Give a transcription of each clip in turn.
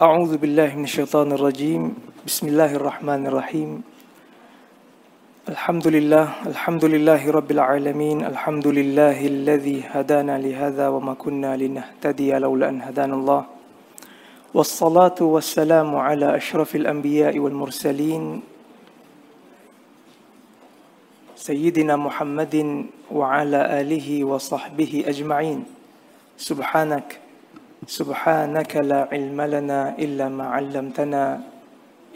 أعوذ بالله من الشيطان الرجيم. بسم الله الرحمن الرحيم. الحمد لله الحمد لله رب العالمين الحمد لله الذي هدانا لهذا وما كنا لنهتدي لولا أن هدانا الله. والصلاة والسلام على أشرف الأنبياء والمرسلين. سيدنا محمد وعلى آله وصحبه أجمعين. سبحانك سبحانك لا علم لنا إلا ما علمتنا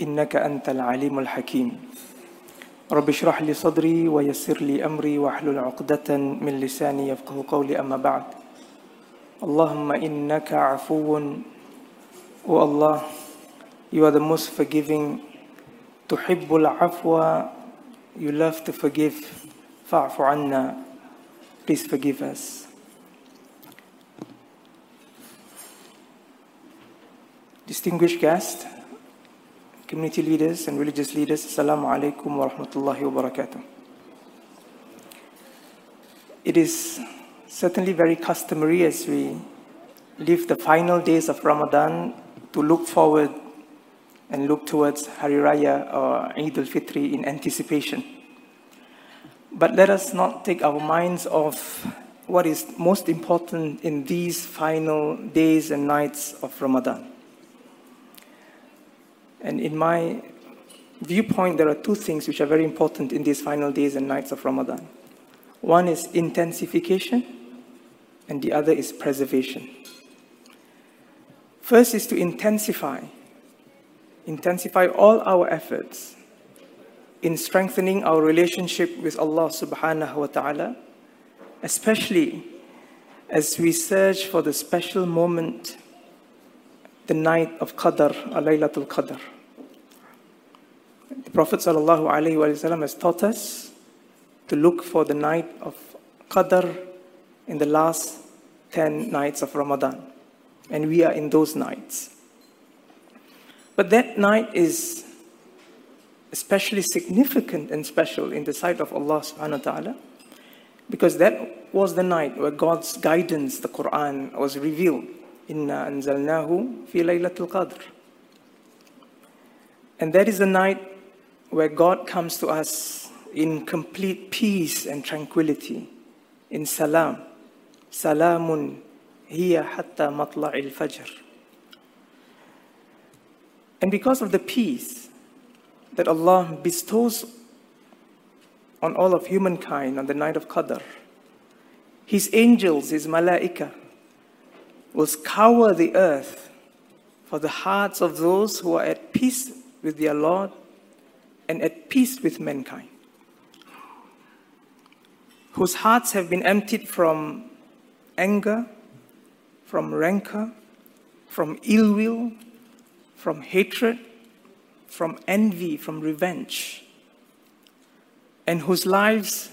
إنك أنت العليم الحكيم رب اشرح لي صدري ويسر لي أمري واحلل عقدة من لساني يفقه قولي أما بعد اللهم إنك عفو O Allah, you are the most forgiving. تحب العفو, you love to forgive. فاعف عنا, please forgive us. Distinguished guests, community leaders and religious leaders, Assalamu alaikum wa rahmatullahi wa barakatuh. It is certainly very customary as we live the final days of Ramadan to look forward and look towards Hari Raya or Eid al-Fitri in anticipation. But let us not take our minds off what is most important in these final days and nights of Ramadan. And in my viewpoint, there are two things which are very important in these final days and nights of Ramadan. One is intensification, and the other is preservation. First is to intensify, intensify all our efforts in strengthening our relationship with Allah subhanahu wa ta'ala, especially as we search for the special moment, the night of Qadr, Laylatul Qadr. The Prophet wasallam has taught us to look for the night of Qadr in the last 10 nights of Ramadan. And we are in those nights. But that night is especially significant and special in the sight of Allah subhanahu wa ta'ala because that was the night where God's guidance, the Quran, was revealed. Inna anzalnahu fi laylatul qadr. And that is the night where God comes to us in complete peace and tranquility, in salam. Salamun hiya hatta matla'il fajr. And because of the peace that Allah bestows on all of humankind on the night of Qadr, His angels, His malaika, will scour the earth for the hearts of those who are at peace with their Lord and at peace with mankind, whose hearts have been emptied from anger, from rancor, from ill will, from hatred, from envy, from revenge, and whose lives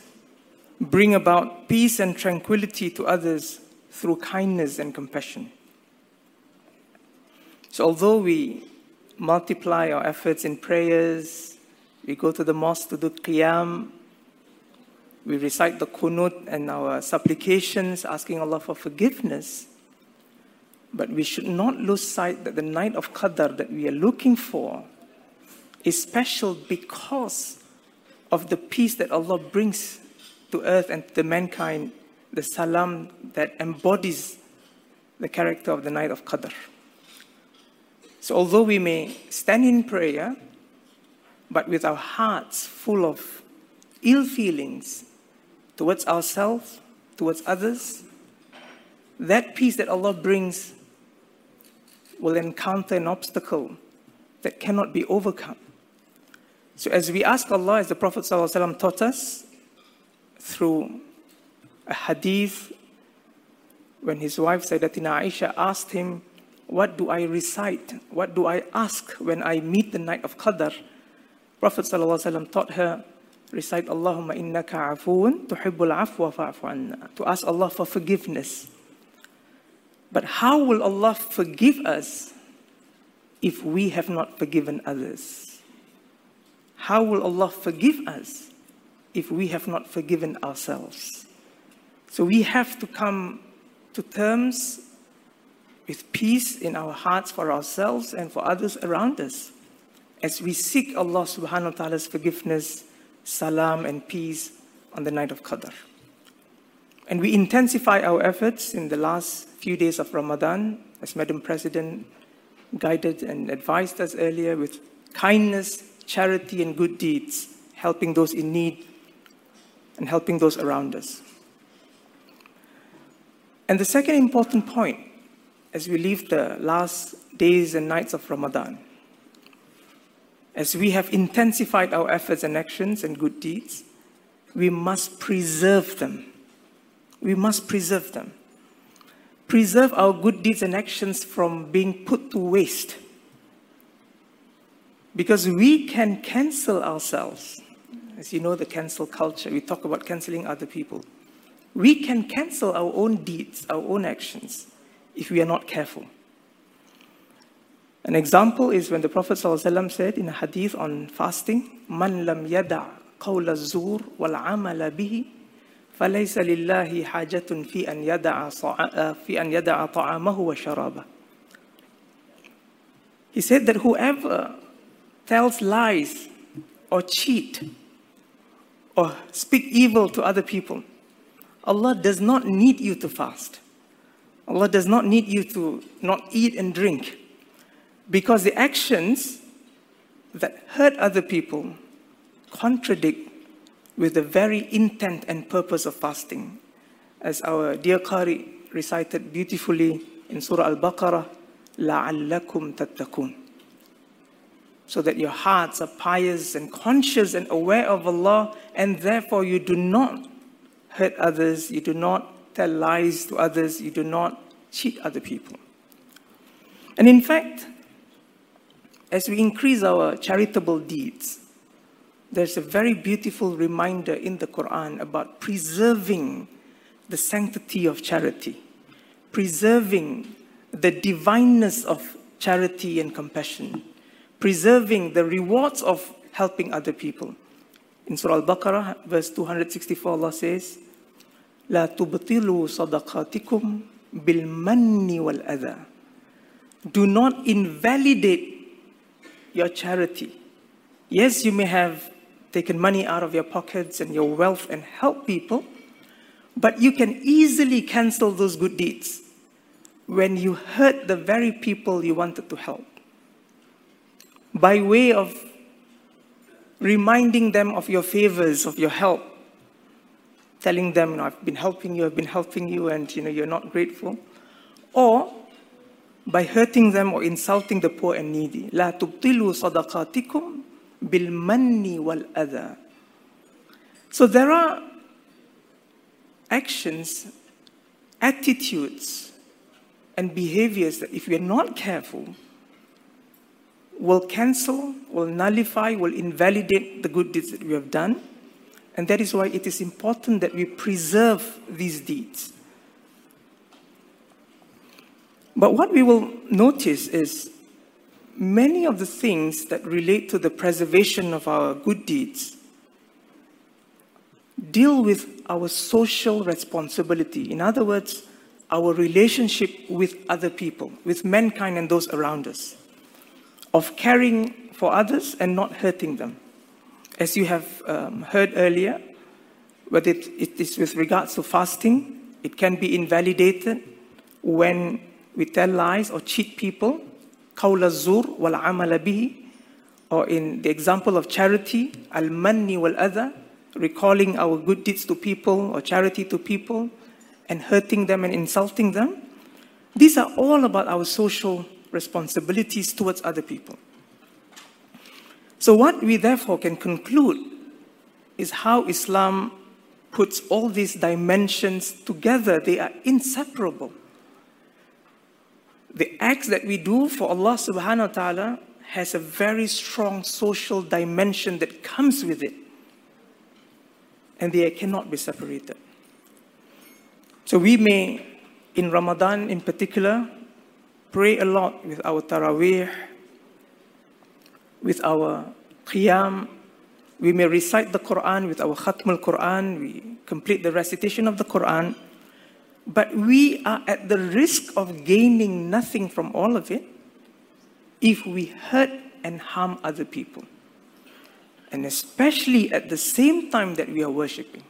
bring about peace and tranquility to others through kindness and compassion. So, although we multiply our efforts in prayers, we go to the mosque to do qiyam, we recite the kunut and our supplications, asking Allah for forgiveness. But we should not lose sight that the night of Qadr that we are looking for is special because of the peace that Allah brings to earth and to mankind, the salam that embodies the character of the night of Qadr. So, although we may stand in prayer, but with our hearts full of ill feelings towards ourselves, towards others, that peace that Allah brings will encounter an obstacle that cannot be overcome. So, as we ask Allah, as the Prophet ﷺ taught us through a hadith, when his wife Sayyidatina Aisha asked him, What do I recite? What do I ask when I meet the night of Qadr? Prophet ﷺ taught her, Recite Allahumma innaka afoon tuhibbul afwa fa'fu anna. To ask Allah for forgiveness. But how will Allah forgive us if we have not forgiven others? How will Allah forgive us if we have not forgiven ourselves? So we have to come to terms with peace in our hearts for ourselves and for others around us as we seek Allah subhanahu wa ta'ala's forgiveness, salam, and peace on the night of Qadr. And we intensify our efforts in the last few days of Ramadan, as Madam President guided and advised us earlier, with kindness, charity, and good deeds, helping those in need and helping those around us. And the second important point, as we leave the last days and nights of Ramadan, as we have intensified our efforts and actions and good deeds, we must preserve them. We must preserve them. Preserve our good deeds and actions from being put to waste. Because we can cancel ourselves. As you know, the cancel culture, we talk about canceling other people. We can cancel our own deeds, our own actions, if we are not careful. An example is when the Prophet ﷺ said in a hadith on fasting, Man lam yada' قول الزور والعمل به فليس لله حاجة في أن يدع في أن يدع طعامه وشرابه. He said that whoever tells lies or cheat or speak evil to other people, Allah does not need you to fast. Allah does not need you to not eat and drink because the actions that hurt other people contradict with the very intent and purpose of fasting. As our dear Qari recited beautifully in Surah Al-Baqarah, لَعَلَّكُمْ تَتَّقُونَ So that your hearts are pious and conscious and aware of Allah, and therefore you do not hurt others, you do not tell lies to others, you do not cheat other people. And in fact, as we increase our charitable deeds, there's a very beautiful reminder in the Quran about preserving the sanctity of charity, preserving the divineness of charity and compassion, preserving the rewards of helping other people. In Surah Al-Baqarah, verse 264, Allah says, لا تبطلوا صدقاتكم بالمن والأذى. Do not invalidate your charity. Yes, you may have taken money out of your pockets and your wealth and help people, but you can easily cancel those good deeds when you hurt the very people you wanted to help. By way of reminding them of your favors, of your help, telling them, you know, I've been helping you, I've been helping you, and you know, you're not grateful. Or by hurting them or insulting the poor and needy. لا تبطلوا صدقاتكم بالمن والأذى. So there are actions, attitudes, and behaviors that if we are not careful, will cancel, will nullify, will invalidate the good deeds that we have done. And that is why it is important that we preserve these deeds. But what we will notice is many of the things that relate to the preservation of our good deeds deal with our social responsibility. In other words, our relationship with other people, with mankind and those around us, of caring for others and not hurting them. As you have um, heard earlier, whether it, it is with regards to fasting, it can be invalidated when we tell lies or cheat people قول الزور والعمل به or in the example of charity المن والأذى recalling our good deeds to people or charity to people and hurting them and insulting them these are all about our social responsibilities towards other people so what we therefore can conclude is how Islam puts all these dimensions together they are inseparable the acts that we do for Allah subhanahu wa ta'ala has a very strong social dimension that comes with it. And they cannot be separated. So we may, in Ramadan in particular, pray a lot with our taraweeh, with our qiyam. We may recite the Quran with our khatm al-Quran. We complete the recitation of the Quran. But we are at the risk of gaining nothing from all of it if we hurt and harm other people. And especially at the same time that we are worshiping.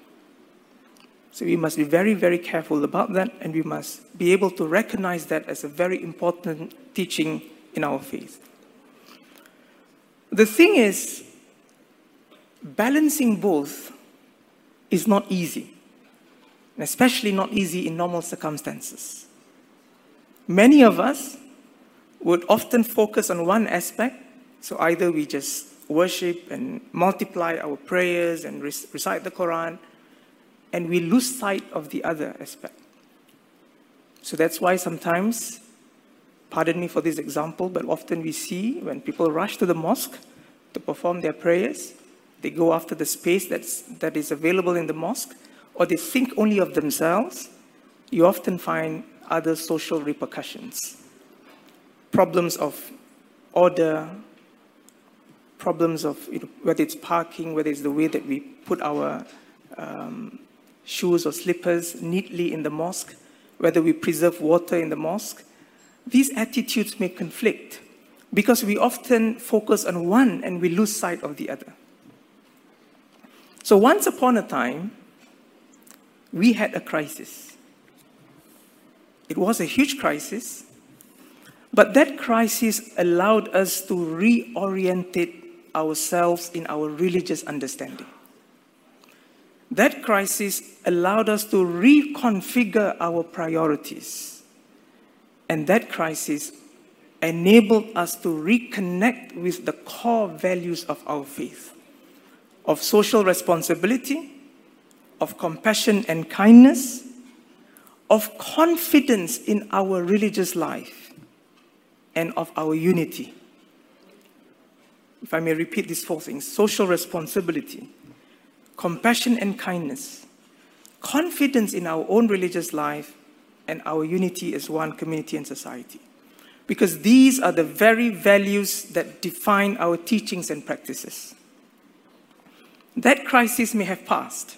So we must be very, very careful about that, and we must be able to recognize that as a very important teaching in our faith. The thing is, balancing both is not easy, especially not easy in normal circumstances. Many of us would often focus on one aspect, so either we just worship and multiply our prayers and recite the Quran and we lose sight of the other aspect. So that's why sometimes, pardon me for this example, but often we see when people rush to the mosque to perform their prayers, they go after the space that's, that is available in the mosque, or they think only of themselves, you often find other social repercussions. Problems of order, problems of you know, whether it's parking, whether it's the way that we put our um, shoes or slippers neatly in the mosque, whether we preserve water in the mosque, these attitudes may conflict because we often focus on one and we lose sight of the other. So, once upon a time, we had a crisis. It was a huge crisis, but that crisis allowed us to reorientate ourselves in our religious understanding. That crisis allowed us to reconfigure our priorities. And that crisis enabled us to reconnect with the core values of our faith of social responsibility, of compassion and kindness, of confidence in our religious life, and of our unity. If I may repeat these four things social responsibility, compassion and kindness, confidence in our own religious life, and our unity as one community and society. Because these are the very values that define our teachings and practices. That crisis may have passed,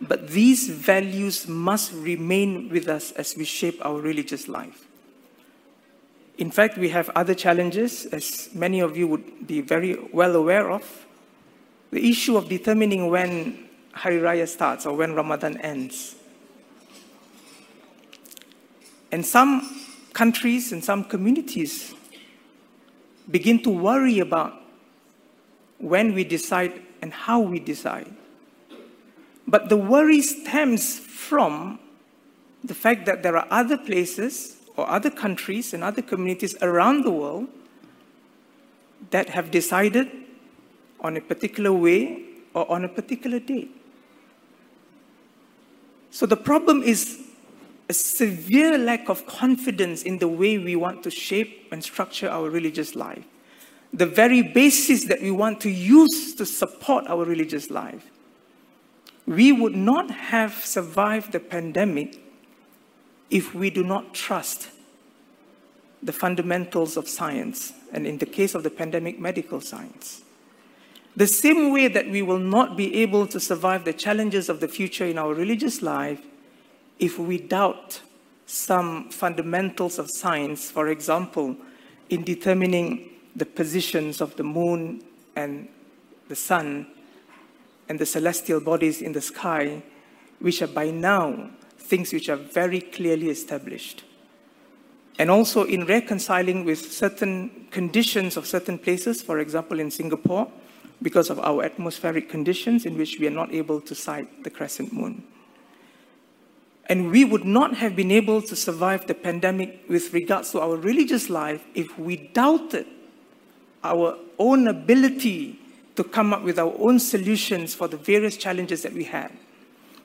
but these values must remain with us as we shape our religious life. In fact, we have other challenges, as many of you would be very well aware of the issue of determining when Hari Raya starts or when Ramadan ends. And some countries and some communities begin to worry about when we decide and how we decide. But the worry stems from the fact that there are other places or other countries and other communities around the world that have decided on a particular way or on a particular date. So the problem is a severe lack of confidence in the way we want to shape and structure our religious life. The very basis that we want to use to support our religious life. We would not have survived the pandemic if we do not trust the fundamentals of science, and in the case of the pandemic, medical science. The same way that we will not be able to survive the challenges of the future in our religious life if we doubt some fundamentals of science, for example, in determining the positions of the moon and the sun and the celestial bodies in the sky, which are by now things which are very clearly established. And also in reconciling with certain conditions of certain places, for example, in Singapore, because of our atmospheric conditions in which we are not able to sight the crescent moon. And we would not have been able to survive the pandemic with regards to our religious life if we doubted our own ability to come up with our own solutions for the various challenges that we had.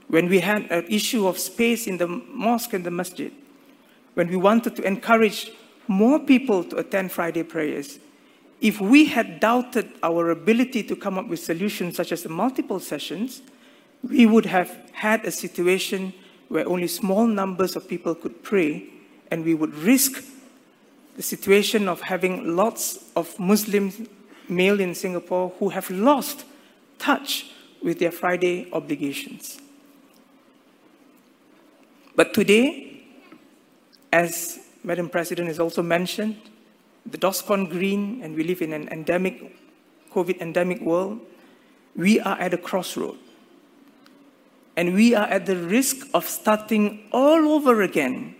When we had an issue of space in the mosque and the masjid, when we wanted to encourage more people to attend Friday prayers, if we had doubted our ability to come up with solutions such as the multiple sessions, we would have had a situation where only small numbers of people could pray, and we would risk the situation of having lots of Muslim male in Singapore who have lost touch with their Friday obligations. But today, as Madam President has also mentioned, the DORSCON green, and we live in an endemic, COVID endemic world, we are at a crossroad. And we are at the risk of starting all over again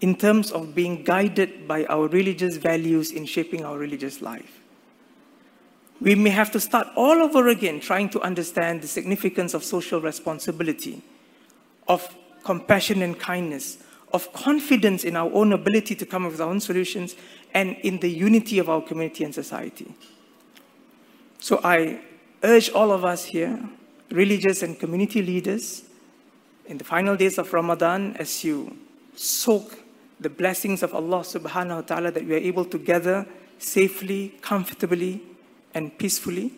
in terms of being guided by our religious values in shaping our religious life. We may have to start all over again trying to understand the significance of social responsibility, of compassion and kindness, of confidence in our own ability to come up with our own solutions, and in the unity of our community and society. So I urge all of us here, religious and community leaders, in the final days of Ramadan, as you soak the blessings of Allah subhanahu wa ta'ala that we are able to gather safely, comfortably, and peacefully,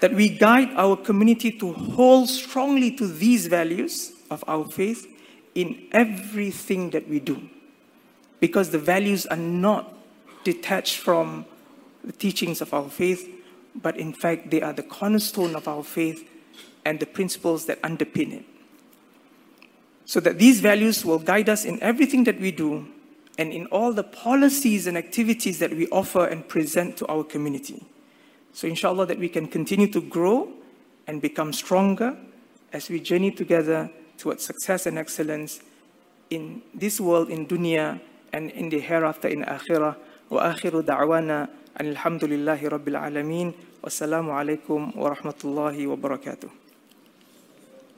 that we guide our community to hold strongly to these values of our faith in everything that we do. Because the values are not detached from the teachings of our faith, but in fact, they are the cornerstone of our faith and the principles that underpin it. So that these values will guide us in everything that we do and in all the policies and activities that we offer and present to our community. So, inshallah, that we can continue to grow and become stronger as we journey together towards success and excellence in this world, in dunya, and in the hereafter, in akhirah. وآخر دعوانا أن الحمد لله رب العالمين والسلام عليكم ورحمة الله وبركاته.